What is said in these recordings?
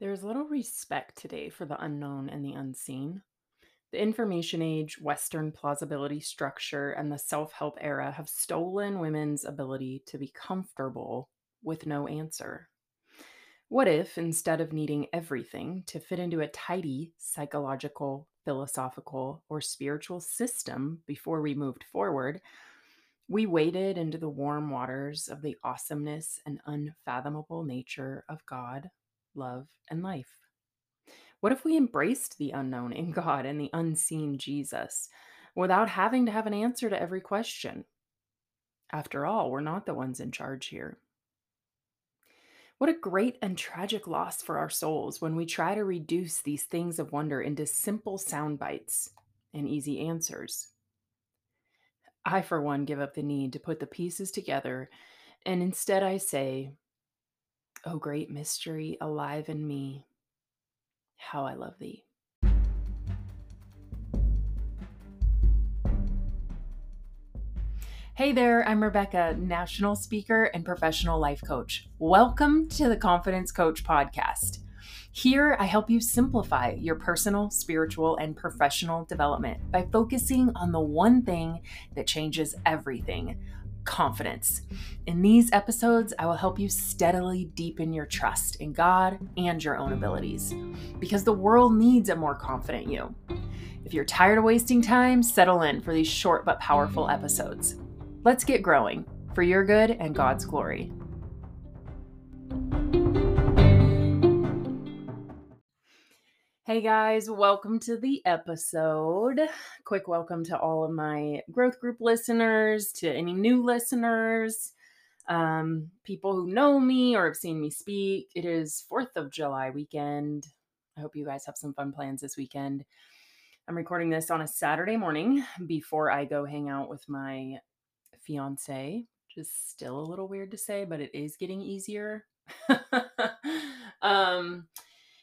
There's little respect today for the unknown and the unseen. The information age, Western plausibility structure, and the self help era have stolen women's ability to be comfortable with no answer. What if, instead of needing everything to fit into a tidy psychological, philosophical, or spiritual system before we moved forward, we waded into the warm waters of the awesomeness and unfathomable nature of God, love, and life? What if we embraced the unknown in God and the unseen Jesus without having to have an answer to every question? After all, we're not the ones in charge here. What a great and tragic loss for our souls when we try to reduce these things of wonder into simple sound bites and easy answers. I, for one, give up the need to put the pieces together, and instead I say, O great mystery alive in me, how I love thee. Hey there, I'm Rebecca, national speaker and professional life coach. Welcome to the Confidence Coach Podcast. Here, I help you simplify your personal, spiritual, and professional development by focusing on the one thing that changes everything confidence. In these episodes, I will help you steadily deepen your trust in God and your own abilities because the world needs a more confident you. If you're tired of wasting time, settle in for these short but powerful episodes. Let's get growing for your good and God's glory. Hey guys, welcome to the episode. Quick welcome to all of my growth group listeners, to any new listeners, um, people who know me or have seen me speak. It is 4th of July weekend. I hope you guys have some fun plans this weekend. I'm recording this on a Saturday morning before I go hang out with my fiance, which is still a little weird to say, but it is getting easier. um,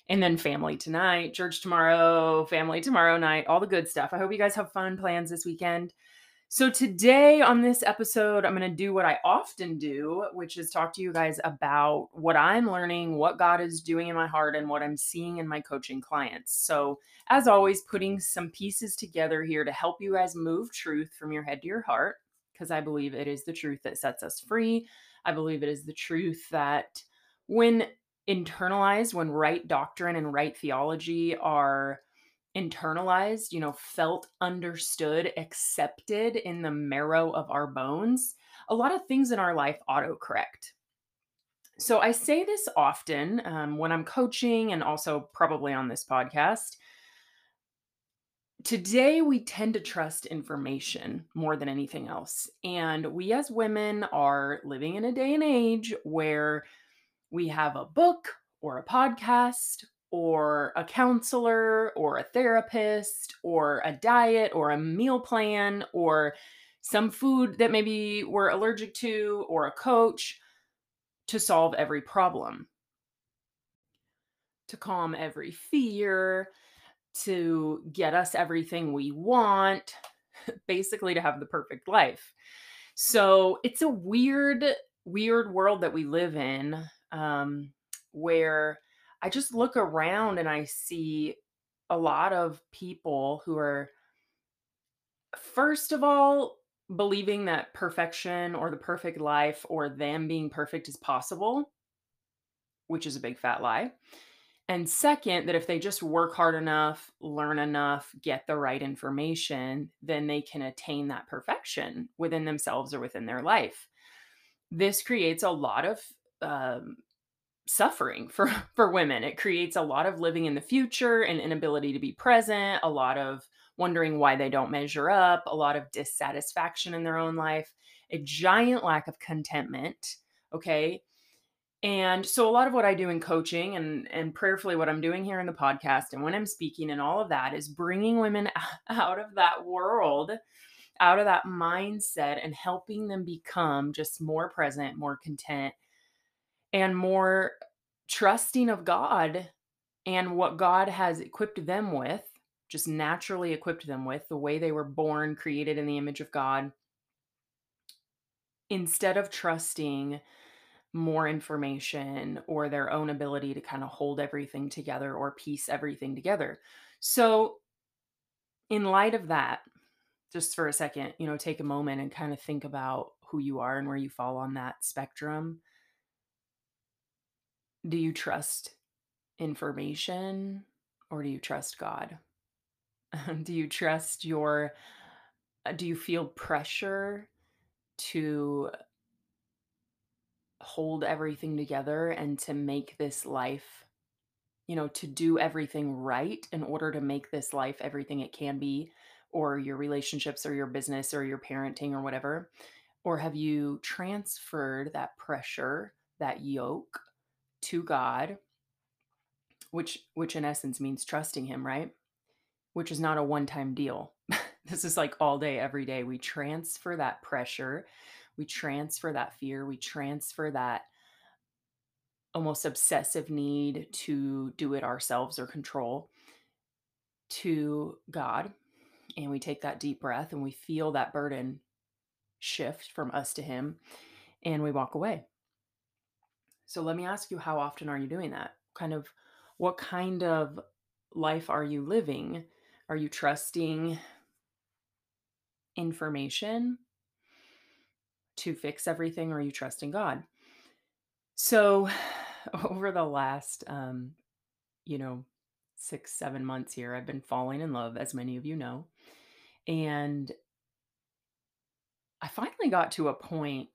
and then family tonight, church tomorrow, family tomorrow night, all the good stuff. I hope you guys have fun plans this weekend. So, today on this episode, I'm going to do what I often do, which is talk to you guys about what I'm learning, what God is doing in my heart, and what I'm seeing in my coaching clients. So, as always, putting some pieces together here to help you guys move truth from your head to your heart because I believe it is the truth that sets us free. I believe it is the truth that when internalized, when right doctrine and right theology are internalized, you know, felt, understood, accepted in the marrow of our bones, a lot of things in our life autocorrect. So I say this often um, when I'm coaching and also probably on this podcast Today, we tend to trust information more than anything else. And we as women are living in a day and age where we have a book or a podcast or a counselor or a therapist or a diet or a meal plan or some food that maybe we're allergic to or a coach to solve every problem, to calm every fear, to get us everything we want, basically to have the perfect life. So it's a weird, weird world that we live in um, where I just look around and I see a lot of people who are, first of all, believing that perfection or the perfect life or them being perfect is possible, which is a big fat lie. And second, that if they just work hard enough, learn enough, get the right information, then they can attain that perfection within themselves or within their life. This creates a lot of um, suffering for for women. It creates a lot of living in the future and inability to be present, a lot of wondering why they don't measure up, a lot of dissatisfaction in their own life, a giant lack of contentment, okay? And so a lot of what I do in coaching and and prayerfully what I'm doing here in the podcast and when I'm speaking and all of that is bringing women out of that world, out of that mindset and helping them become just more present, more content and more trusting of God and what God has equipped them with, just naturally equipped them with, the way they were born, created in the image of God. Instead of trusting more information or their own ability to kind of hold everything together or piece everything together. So, in light of that, just for a second, you know, take a moment and kind of think about who you are and where you fall on that spectrum. Do you trust information or do you trust God? do you trust your uh, do you feel pressure to hold everything together and to make this life, you know, to do everything right in order to make this life everything it can be, or your relationships, or your business, or your parenting, or whatever? Or have you transferred that pressure, that yoke to God, which which in essence means trusting him, right? Which is not a one-time deal. this is like all day every day we transfer that pressure we transfer that fear, we transfer that almost obsessive need to do it ourselves or control to God. And we take that deep breath and we feel that burden shift from us to Him and we walk away. So let me ask you how often are you doing that? Kind of what kind of life are you living? Are you trusting information to fix everything or are you trusting God? So, over the last, um, you know, six, seven months here, I've been falling in love, as many of you know. And I finally got to a point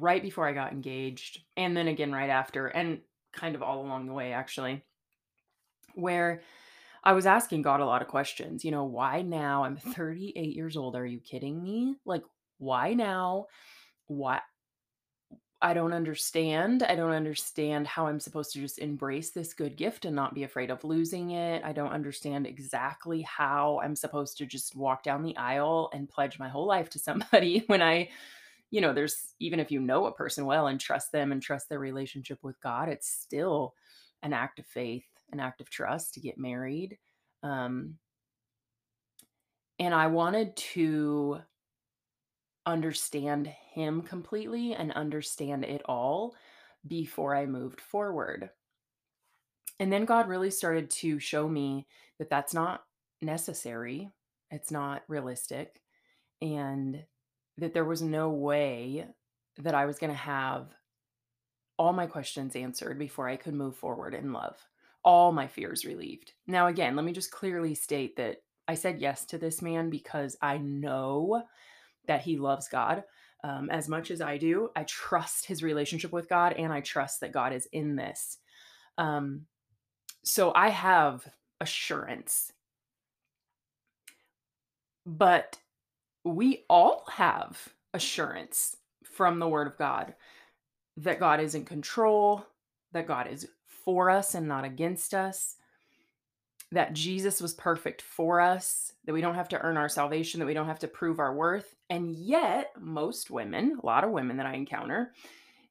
right before I got engaged, and then again right after, and kind of all along the way, actually, where I was asking God a lot of questions. You know, why now? I'm mm. 38 years old. Are you kidding me? Like, why now? Why I don't understand. I don't understand how I'm supposed to just embrace this good gift and not be afraid of losing it. I don't understand exactly how I'm supposed to just walk down the aisle and pledge my whole life to somebody when I, you know, there's even if you know a person well and trust them and trust their relationship with God, it's still an act of faith, an act of trust to get married. Um, and I wanted to understand him completely and understand it all before I moved forward. And then God really started to show me that that's not necessary, it's not realistic, and that there was no way that I was going to have all my questions answered before I could move forward in love, all my fears relieved. Now, again, let me just clearly state that I said yes to this man because I know that he loves God um, as much as I do. I trust his relationship with God and I trust that God is in this. Um, so I have assurance. But we all have assurance from the Word of God that God is in control, that God is for us and not against us, that Jesus was perfect for us, that we don't have to earn our salvation, that we don't have to prove our worth. And yet, most women, a lot of women that I encounter,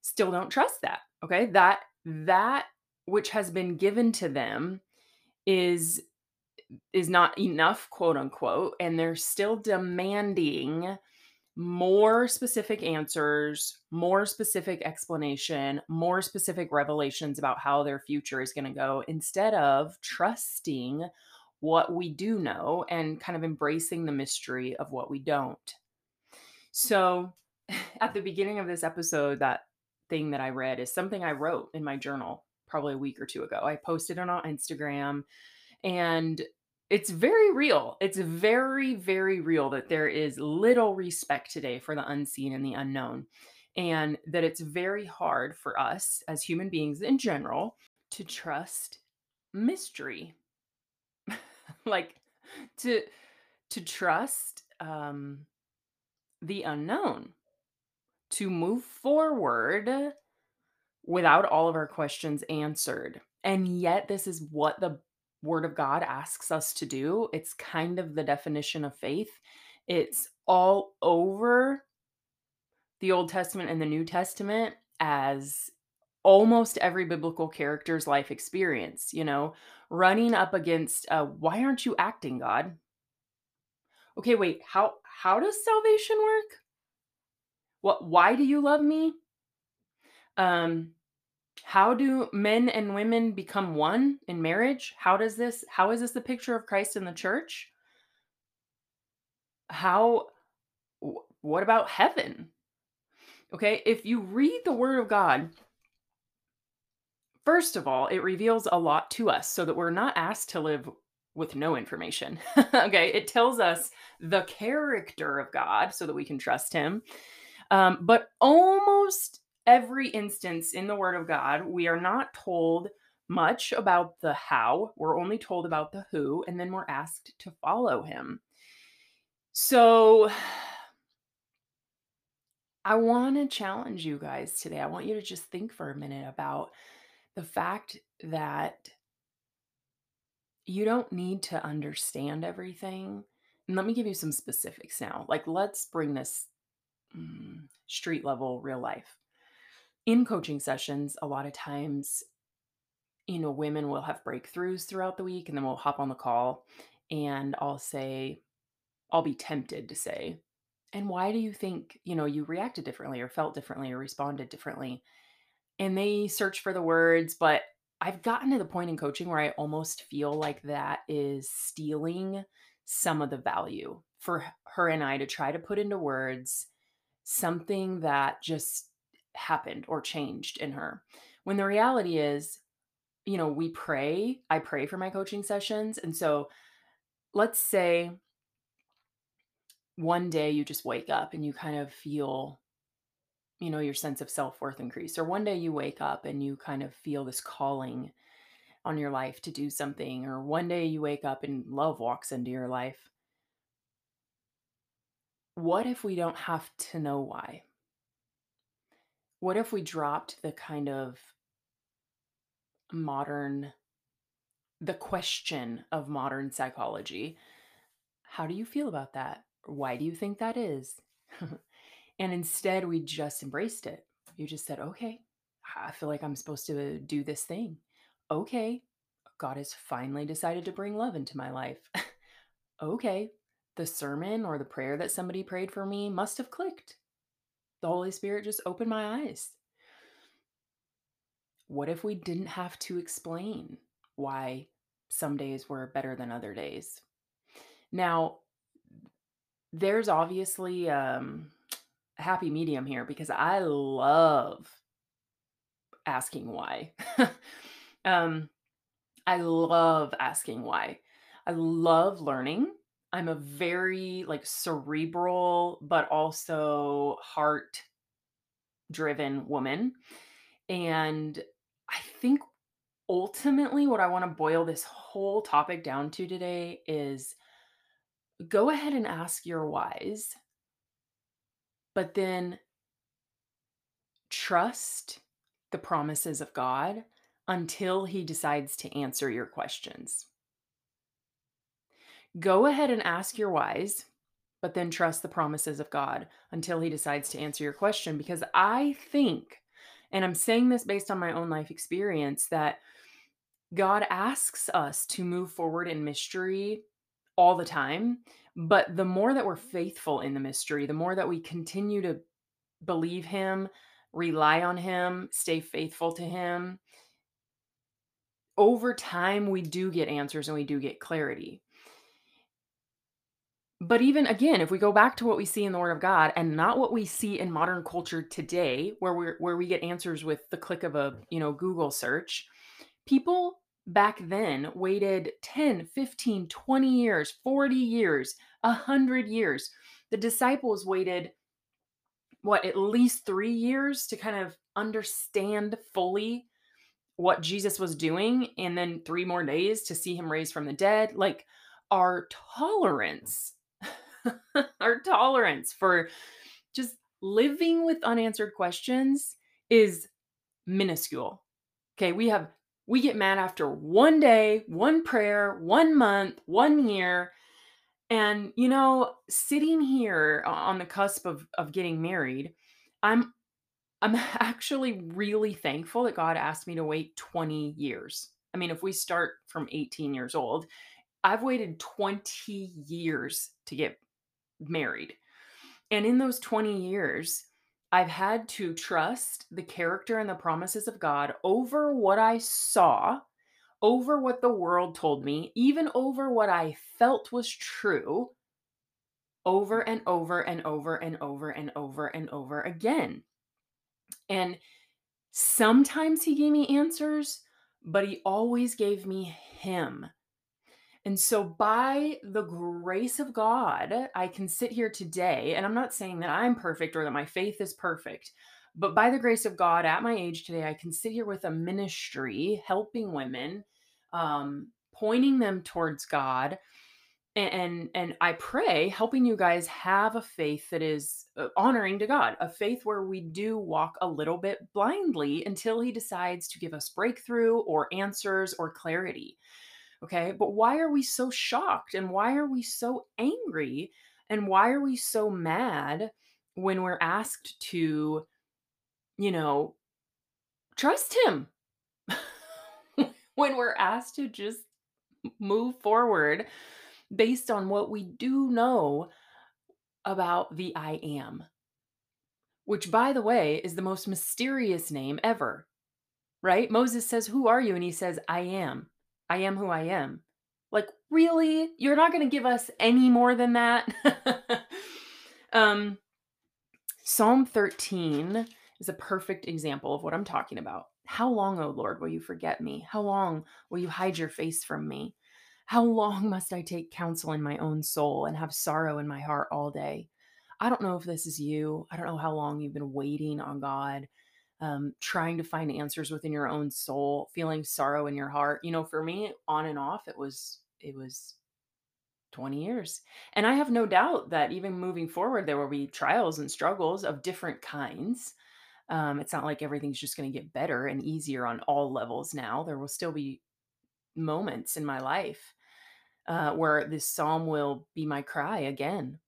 still don't trust that. Okay? That that which has been given to them is is not enough, quote unquote, and they're still demanding more specific answers, more specific explanation, more specific revelations about how their future is going to go instead of trusting what we do know and kind of embracing the mystery of what we don't. So, at the beginning of this episode, that thing that I read is something I wrote in my journal probably a week or two ago. I posted it on Instagram and it's very real. It's very, very real that there is little respect today for the unseen and the unknown. And that it's very hard for us as human beings in general to trust mystery. like to to trust um the unknown, to move forward without all of our questions answered. And yet this is what the word of God asks us to do. It's kind of the definition of faith. It's all over the Old Testament and the New Testament as almost every biblical character's life experience, you know, running up against uh, why aren't you acting, God? Okay, wait, how how does salvation work? What why do you love me? Um, how do men and women become one in marriage? How does this how is this the picture of Christ in the church? How what about heaven? Okay, if you read the word of God, first of all, it reveals a lot to us so that we're not asked to live with no information. okay, it tells us the character of God so that we can trust him. Um, but almost every instance in the Word of God, we are not told much about the how. We're only told about the who, and then we're asked to follow him. So I want to challenge you guys today. I want you to just think for a minute about the fact that you don't need to understand everything. And let me give you some specifics now. Like, let's bring this mm, street level real life. In coaching sessions, a lot of times, you know, women will have breakthroughs throughout the week, and then we'll hop on the call and I'll say, I'll be tempted to say, and why do you think, you know, you reacted differently or felt differently or responded differently? And they search for the words, but I've gotten to the point in coaching where I almost feel like that is stealing some of the value for her and I to try to put into words something that just happened or changed in her. When the reality is, you know, we pray, I pray for my coaching sessions. And so let's say one day you just wake up and you kind of feel you know your sense of self-worth increase or one day you wake up and you kind of feel this calling on your life to do something or one day you wake up and love walks into your life what if we don't have to know why what if we dropped the kind of modern the question of modern psychology how do you feel about that why do you think that is And instead, we just embraced it. You just said, okay, I feel like I'm supposed to do this thing. Okay, God has finally decided to bring love into my life. okay, the sermon or the prayer that somebody prayed for me must have clicked. The Holy Spirit just opened my eyes. What if we didn't have to explain why some days were better than other days? Now, there's obviously um, a happy medium here because I love asking why. um, I love asking why. I love learning. I'm a very like cerebral but also heart driven woman. And I think ultimately what I want to boil this whole topic down to today is go ahead and ask your whys but then trust the promises of God until He decides to answer your questions. Go ahead and ask your whys, but then trust the promises of God until He decides to answer your question. Because I think, and I'm saying this based on my own life experience, that God asks us to move forward in mystery all the time. But the more that we're faithful in the mystery, the more that we continue to believe Him, rely on Him, stay faithful to Him, over time we do get answers and we do get clarity. But even again, if we go back to what we see in the Word of God and not what we see in modern culture today, where we where we get answers with the click of a you know Google search, people back then waited 10, 15, 20 years, 40 years, 100 years. The disciples waited, what, at least three years to kind of understand fully what Jesus was doing, and then three more days to see him raised from the dead. Like our tolerance, our tolerance for just living with unanswered questions is minuscule. Okay, we have we get mad after one day, one prayer, one month, one year. And, you know, sitting here on the cusp of, of getting married, I'm I'm actually really thankful that God asked me to wait 20 years. I mean, if we start from 18 years old, I've waited 20 years to get married. And in those 20 years, I've had to trust the character and the promises of God over what I saw, over what the world told me, even over what I felt was true, over and over and over and over and over and over again. And sometimes he gave me answers, but he always gave me him. And so, by the grace of God, I can sit here today, and I'm not saying that I'm perfect or that my faith is perfect, but by the grace of God, at my age today, I can sit here with a ministry helping women, um, pointing them towards God, and and I pray helping you guys have a faith that is uh, honoring to God, a faith where we do walk a little bit blindly until He decides to give us breakthrough or answers or clarity. Okay. But why are we so shocked and why are we so angry and why are we so mad when we're asked to, you know, trust him? when we're asked to just move forward based on what we do know about the I am, which, by the way, is the most mysterious name ever, right? Moses says, Who are you? And he says, I am. I am who I am. Like, really? You're not going to give us any more than that? um, Psalm 13 is a perfect example of what I'm talking about. How long, O Lord, will you forget me? How long will you hide your face from me? How long must I take counsel in my own soul and have sorrow in my heart all day? I don't know if this is you. I don't know how long you've been waiting on God um, trying to find answers within your own soul, feeling sorrow in your heart. You know, for me, on and off, it was it was 20 years. And I have no doubt that even moving forward, there will be trials and struggles of different kinds. Um, it's not like everything's just going to get better and easier on all levels now. There will still be moments in my life uh, where this psalm will be my cry again.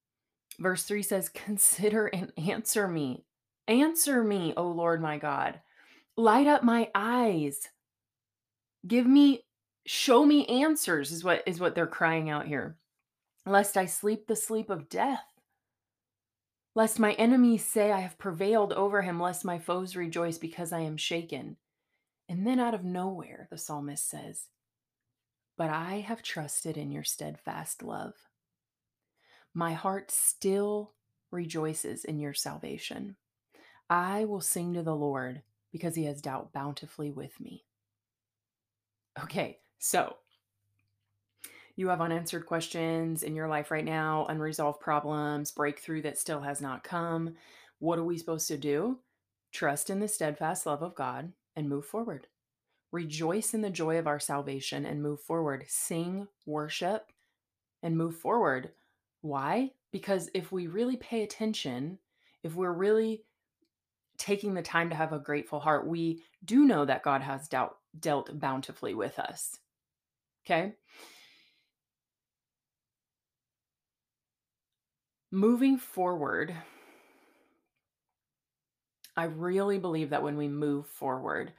Verse 3 says, Consider and answer me. Answer me, O Lord my God. Light up my eyes. Give me show me answers is what is what they're crying out here. Lest I sleep the sleep of death. Lest my enemies say I have prevailed over him, lest my foes rejoice because I am shaken. And then out of nowhere, the psalmist says, But I have trusted in your steadfast love. My heart still rejoices in your salvation. I will sing to the Lord because he has dealt bountifully with me. Okay, so you have unanswered questions in your life right now, unresolved problems, breakthrough that still has not come. What are we supposed to do? Trust in the steadfast love of God and move forward. Rejoice in the joy of our salvation and move forward. Sing, worship, and move forward. Why? Because if we really pay attention, if we're really taking the time to have a grateful heart, we do know that God has dealt, dealt bountifully with us. Okay? Moving forward, I really believe that when we move forward,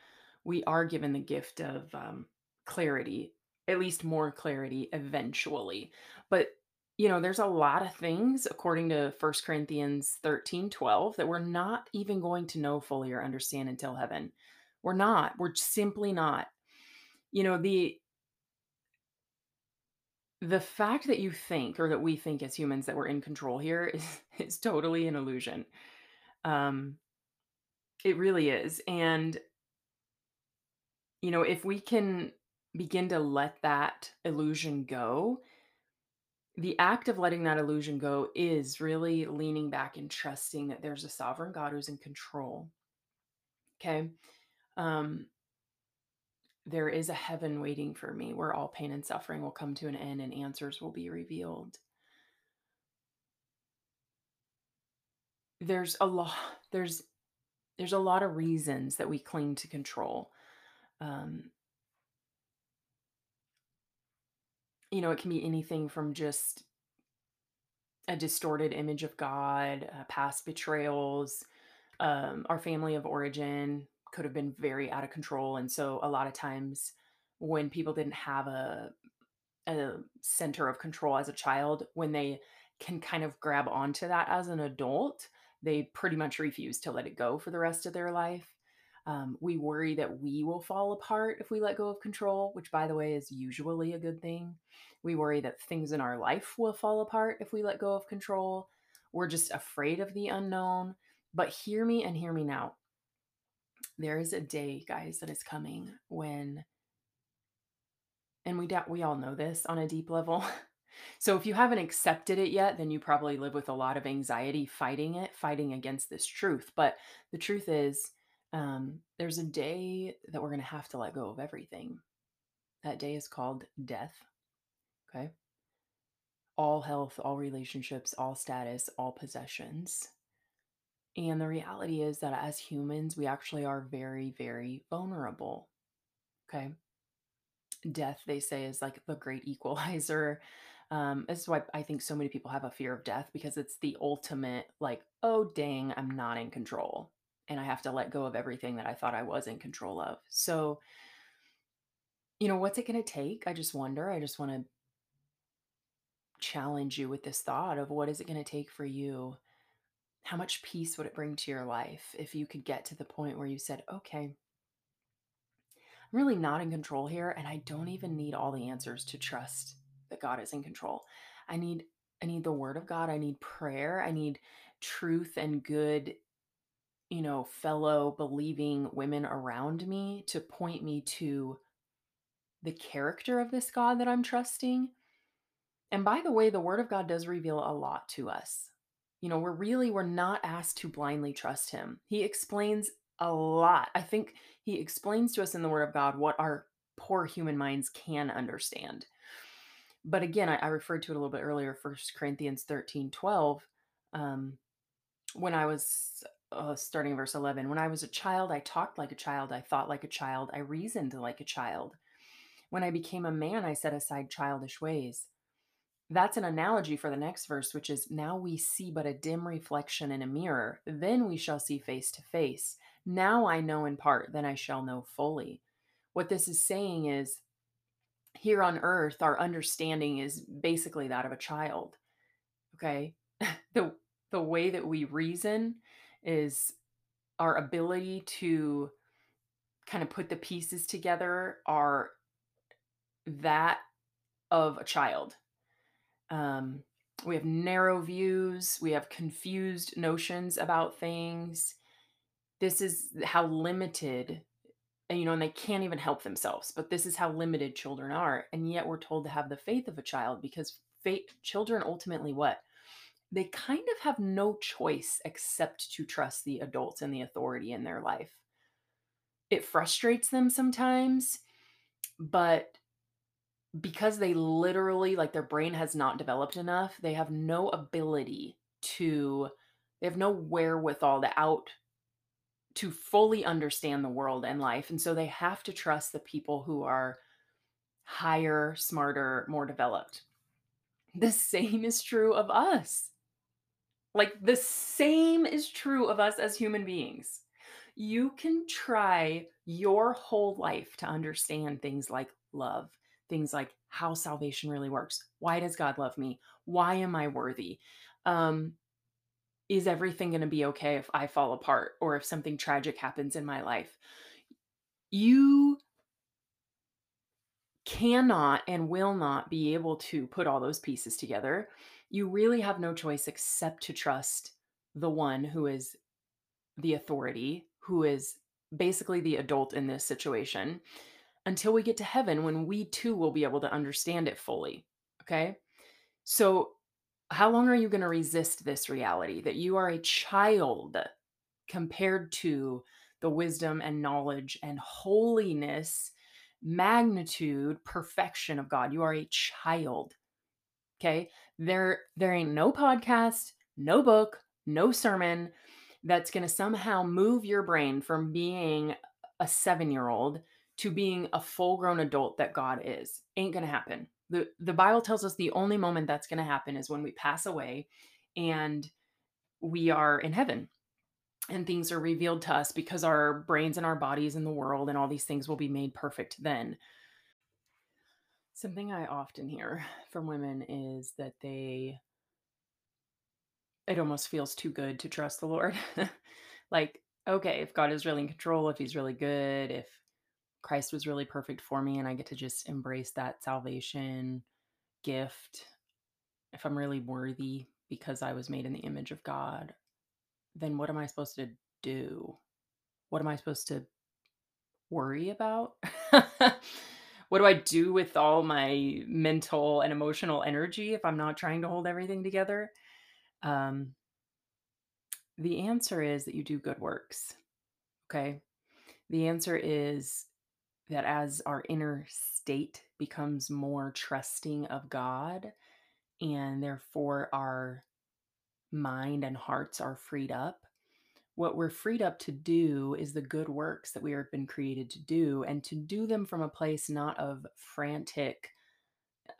we are given the gift of um, clarity, at least more clarity eventually. But you know, there's a lot of things according to First Corinthians 13 12 that we're not even going to know fully or understand until heaven. We're not. We're simply not. You know, the the fact that you think or that we think as humans that we're in control here is is totally an illusion. Um it really is. And you know, if we can begin to let that illusion go, the act of letting that illusion go is really leaning back and trusting that there's a sovereign God who's in control. Okay. Um, there is a heaven waiting for me where all pain and suffering will come to an end and answers will be revealed. There's a lot, there's, there's a lot of reasons that we cling to control. Um, you know, it can be anything from just a distorted image of God, uh, past betrayals, um, our family of origin could have been very out of control. And so, a lot of times, when people didn't have a, a center of control as a child, when they can kind of grab onto that as an adult, they pretty much refuse to let it go for the rest of their life. Um, we worry that we will fall apart if we let go of control, which, by the way, is usually a good thing. We worry that things in our life will fall apart if we let go of control. We're just afraid of the unknown. But hear me and hear me now. There is a day, guys, that is coming when, and we doubt we all know this on a deep level. So if you haven't accepted it yet, then you probably live with a lot of anxiety fighting it, fighting against this truth. But the truth is, um, there's a day that we're going to have to let go of everything. That day is called death. Okay. All health, all relationships, all status, all possessions. And the reality is that as humans, we actually are very, very vulnerable. Okay. Death, they say, is like the great equalizer. Um, this is why I think so many people have a fear of death because it's the ultimate, like, oh, dang, I'm not in control and I have to let go of everything that I thought I was in control of. So, you know, what's it going to take? I just wonder. I just want to challenge you with this thought of what is it going to take for you? How much peace would it bring to your life if you could get to the point where you said, okay, I'm really not in control here, and I don't even need all the answers to trust that God is in control. I need I need the word of God. I need prayer. I need truth and good you know, fellow believing women around me to point me to the character of this God that I'm trusting. And by the way, the word of God does reveal a lot to us. You know, we're really we're not asked to blindly trust him. He explains a lot. I think he explains to us in the word of God what our poor human minds can understand. But again, I, I referred to it a little bit earlier, First Corinthians 13, 12. Um, when I was uh, starting verse 11. When I was a child, I talked like a child, I thought like a child, I reasoned like a child. When I became a man, I set aside childish ways. That's an analogy for the next verse, which is now we see but a dim reflection in a mirror, then we shall see face to face. Now I know in part, then I shall know fully. What this is saying is here on earth, our understanding is basically that of a child. Okay. the the way that we reason is our ability to kind of put the pieces together are that of a child. Um, we have narrow views, we have confused notions about things. This is how limited, you know, and they can't even help themselves, but this is how limited children are. And yet we're told to have the faith of a child because faith, children ultimately what? They kind of have no choice except to trust the adults and the authority in their life. It frustrates them sometimes, but because they literally, like their brain has not developed enough, they have no ability to, they have no wherewithal to out to fully understand the world and life. And so they have to trust the people who are higher, smarter, more developed. The same is true of us. Like the same is true of us as human beings. You can try your whole life to understand things like love, things like how salvation really works. Why does God love me? Why am I worthy? Um, is everything going to be okay if I fall apart or if something tragic happens in my life? You cannot and will not be able to put all those pieces together you really have no choice except to trust the one who is the authority, who is basically the adult in this situation, until we get to heaven when we too will be able to understand it fully. Okay. So, how long are you going to resist this reality that you are a child compared to the wisdom and knowledge and holiness, magnitude, perfection of God? You are a child. Okay. There there ain't no podcast, no book, no sermon that's going to somehow move your brain from being a 7-year-old to being a full-grown adult that God is. Ain't going to happen. The the Bible tells us the only moment that's going to happen is when we pass away and we are in heaven and things are revealed to us because our brains and our bodies and the world and all these things will be made perfect then. Something I often hear from women is that they It almost feels too good to trust the Lord. Like, okay, if God is really in control, if he's really good, if Christ was really perfect for me and I get to just embrace that salvation gift, if I'm really worthy because I was made in the image of God, then what am I supposed to do? What am I supposed to worry about? What do I do with all my mental and emotional energy if I'm not trying to hold everything together? Um, the answer is that you do good works, okay? The answer is that as our inner state becomes more trusting of God and therefore our mind and hearts are freed up, what we're freed up to do is the good works that we have been created to do and to do them from a place not of frantic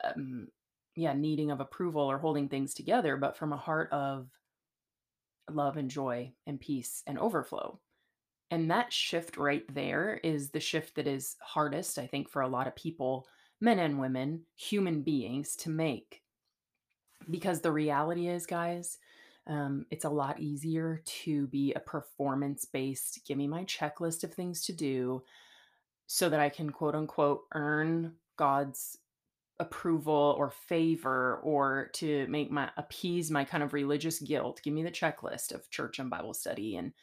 um yeah needing of approval or holding things together but from a heart of love and joy and peace and overflow. And that shift right there is the shift that is hardest i think for a lot of people men and women human beings to make. Because the reality is guys um, it's a lot easier to be a performance based give me my checklist of things to do so that i can quote unquote earn god's approval or favor or to make my appease my kind of religious guilt. Give me the checklist of church and Bible study and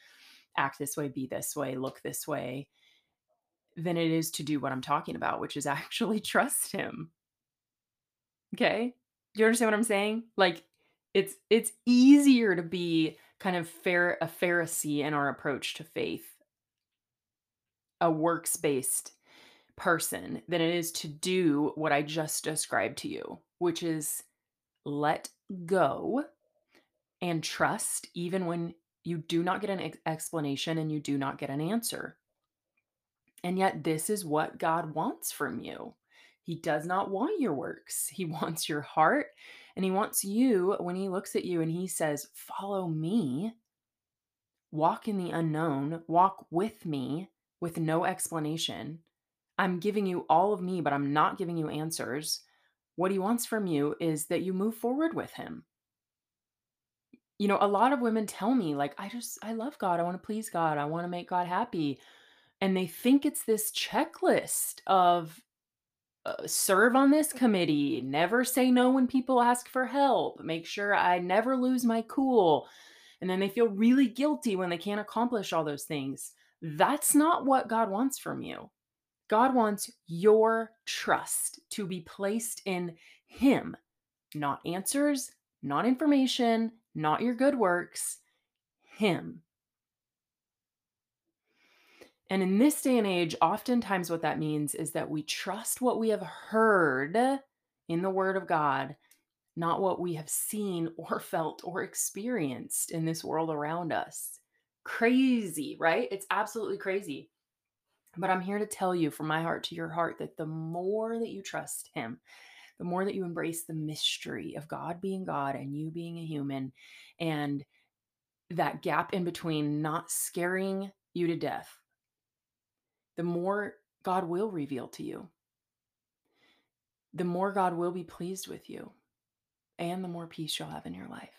act this way, be this way, look this way, than it is to do what I'm talking about, which is actually trust him. Okay? Do you understand what I'm saying? Like it's it's easier to be kind of fair a Pharisee in our approach to faith, a works-based person than it is to do what I just described to you, which is let go and trust even when you do not get an ex- explanation and you do not get an answer. And yet, this is what God wants from you. He does not want your works, He wants your heart. And He wants you, when He looks at you and He says, Follow me, walk in the unknown, walk with me with no explanation. I'm giving you all of me, but I'm not giving you answers. What he wants from you is that you move forward with him. You know, a lot of women tell me, like, I just, I love God. I want to please God. I want to make God happy. And they think it's this checklist of uh, serve on this committee, never say no when people ask for help, make sure I never lose my cool. And then they feel really guilty when they can't accomplish all those things. That's not what God wants from you. God wants your trust to be placed in Him, not answers, not information, not your good works, Him. And in this day and age, oftentimes what that means is that we trust what we have heard in the Word of God, not what we have seen or felt or experienced in this world around us. Crazy, right? It's absolutely crazy. But I'm here to tell you from my heart to your heart that the more that you trust Him, the more that you embrace the mystery of God being God and you being a human, and that gap in between not scaring you to death, the more God will reveal to you. The more God will be pleased with you, and the more peace you'll have in your life.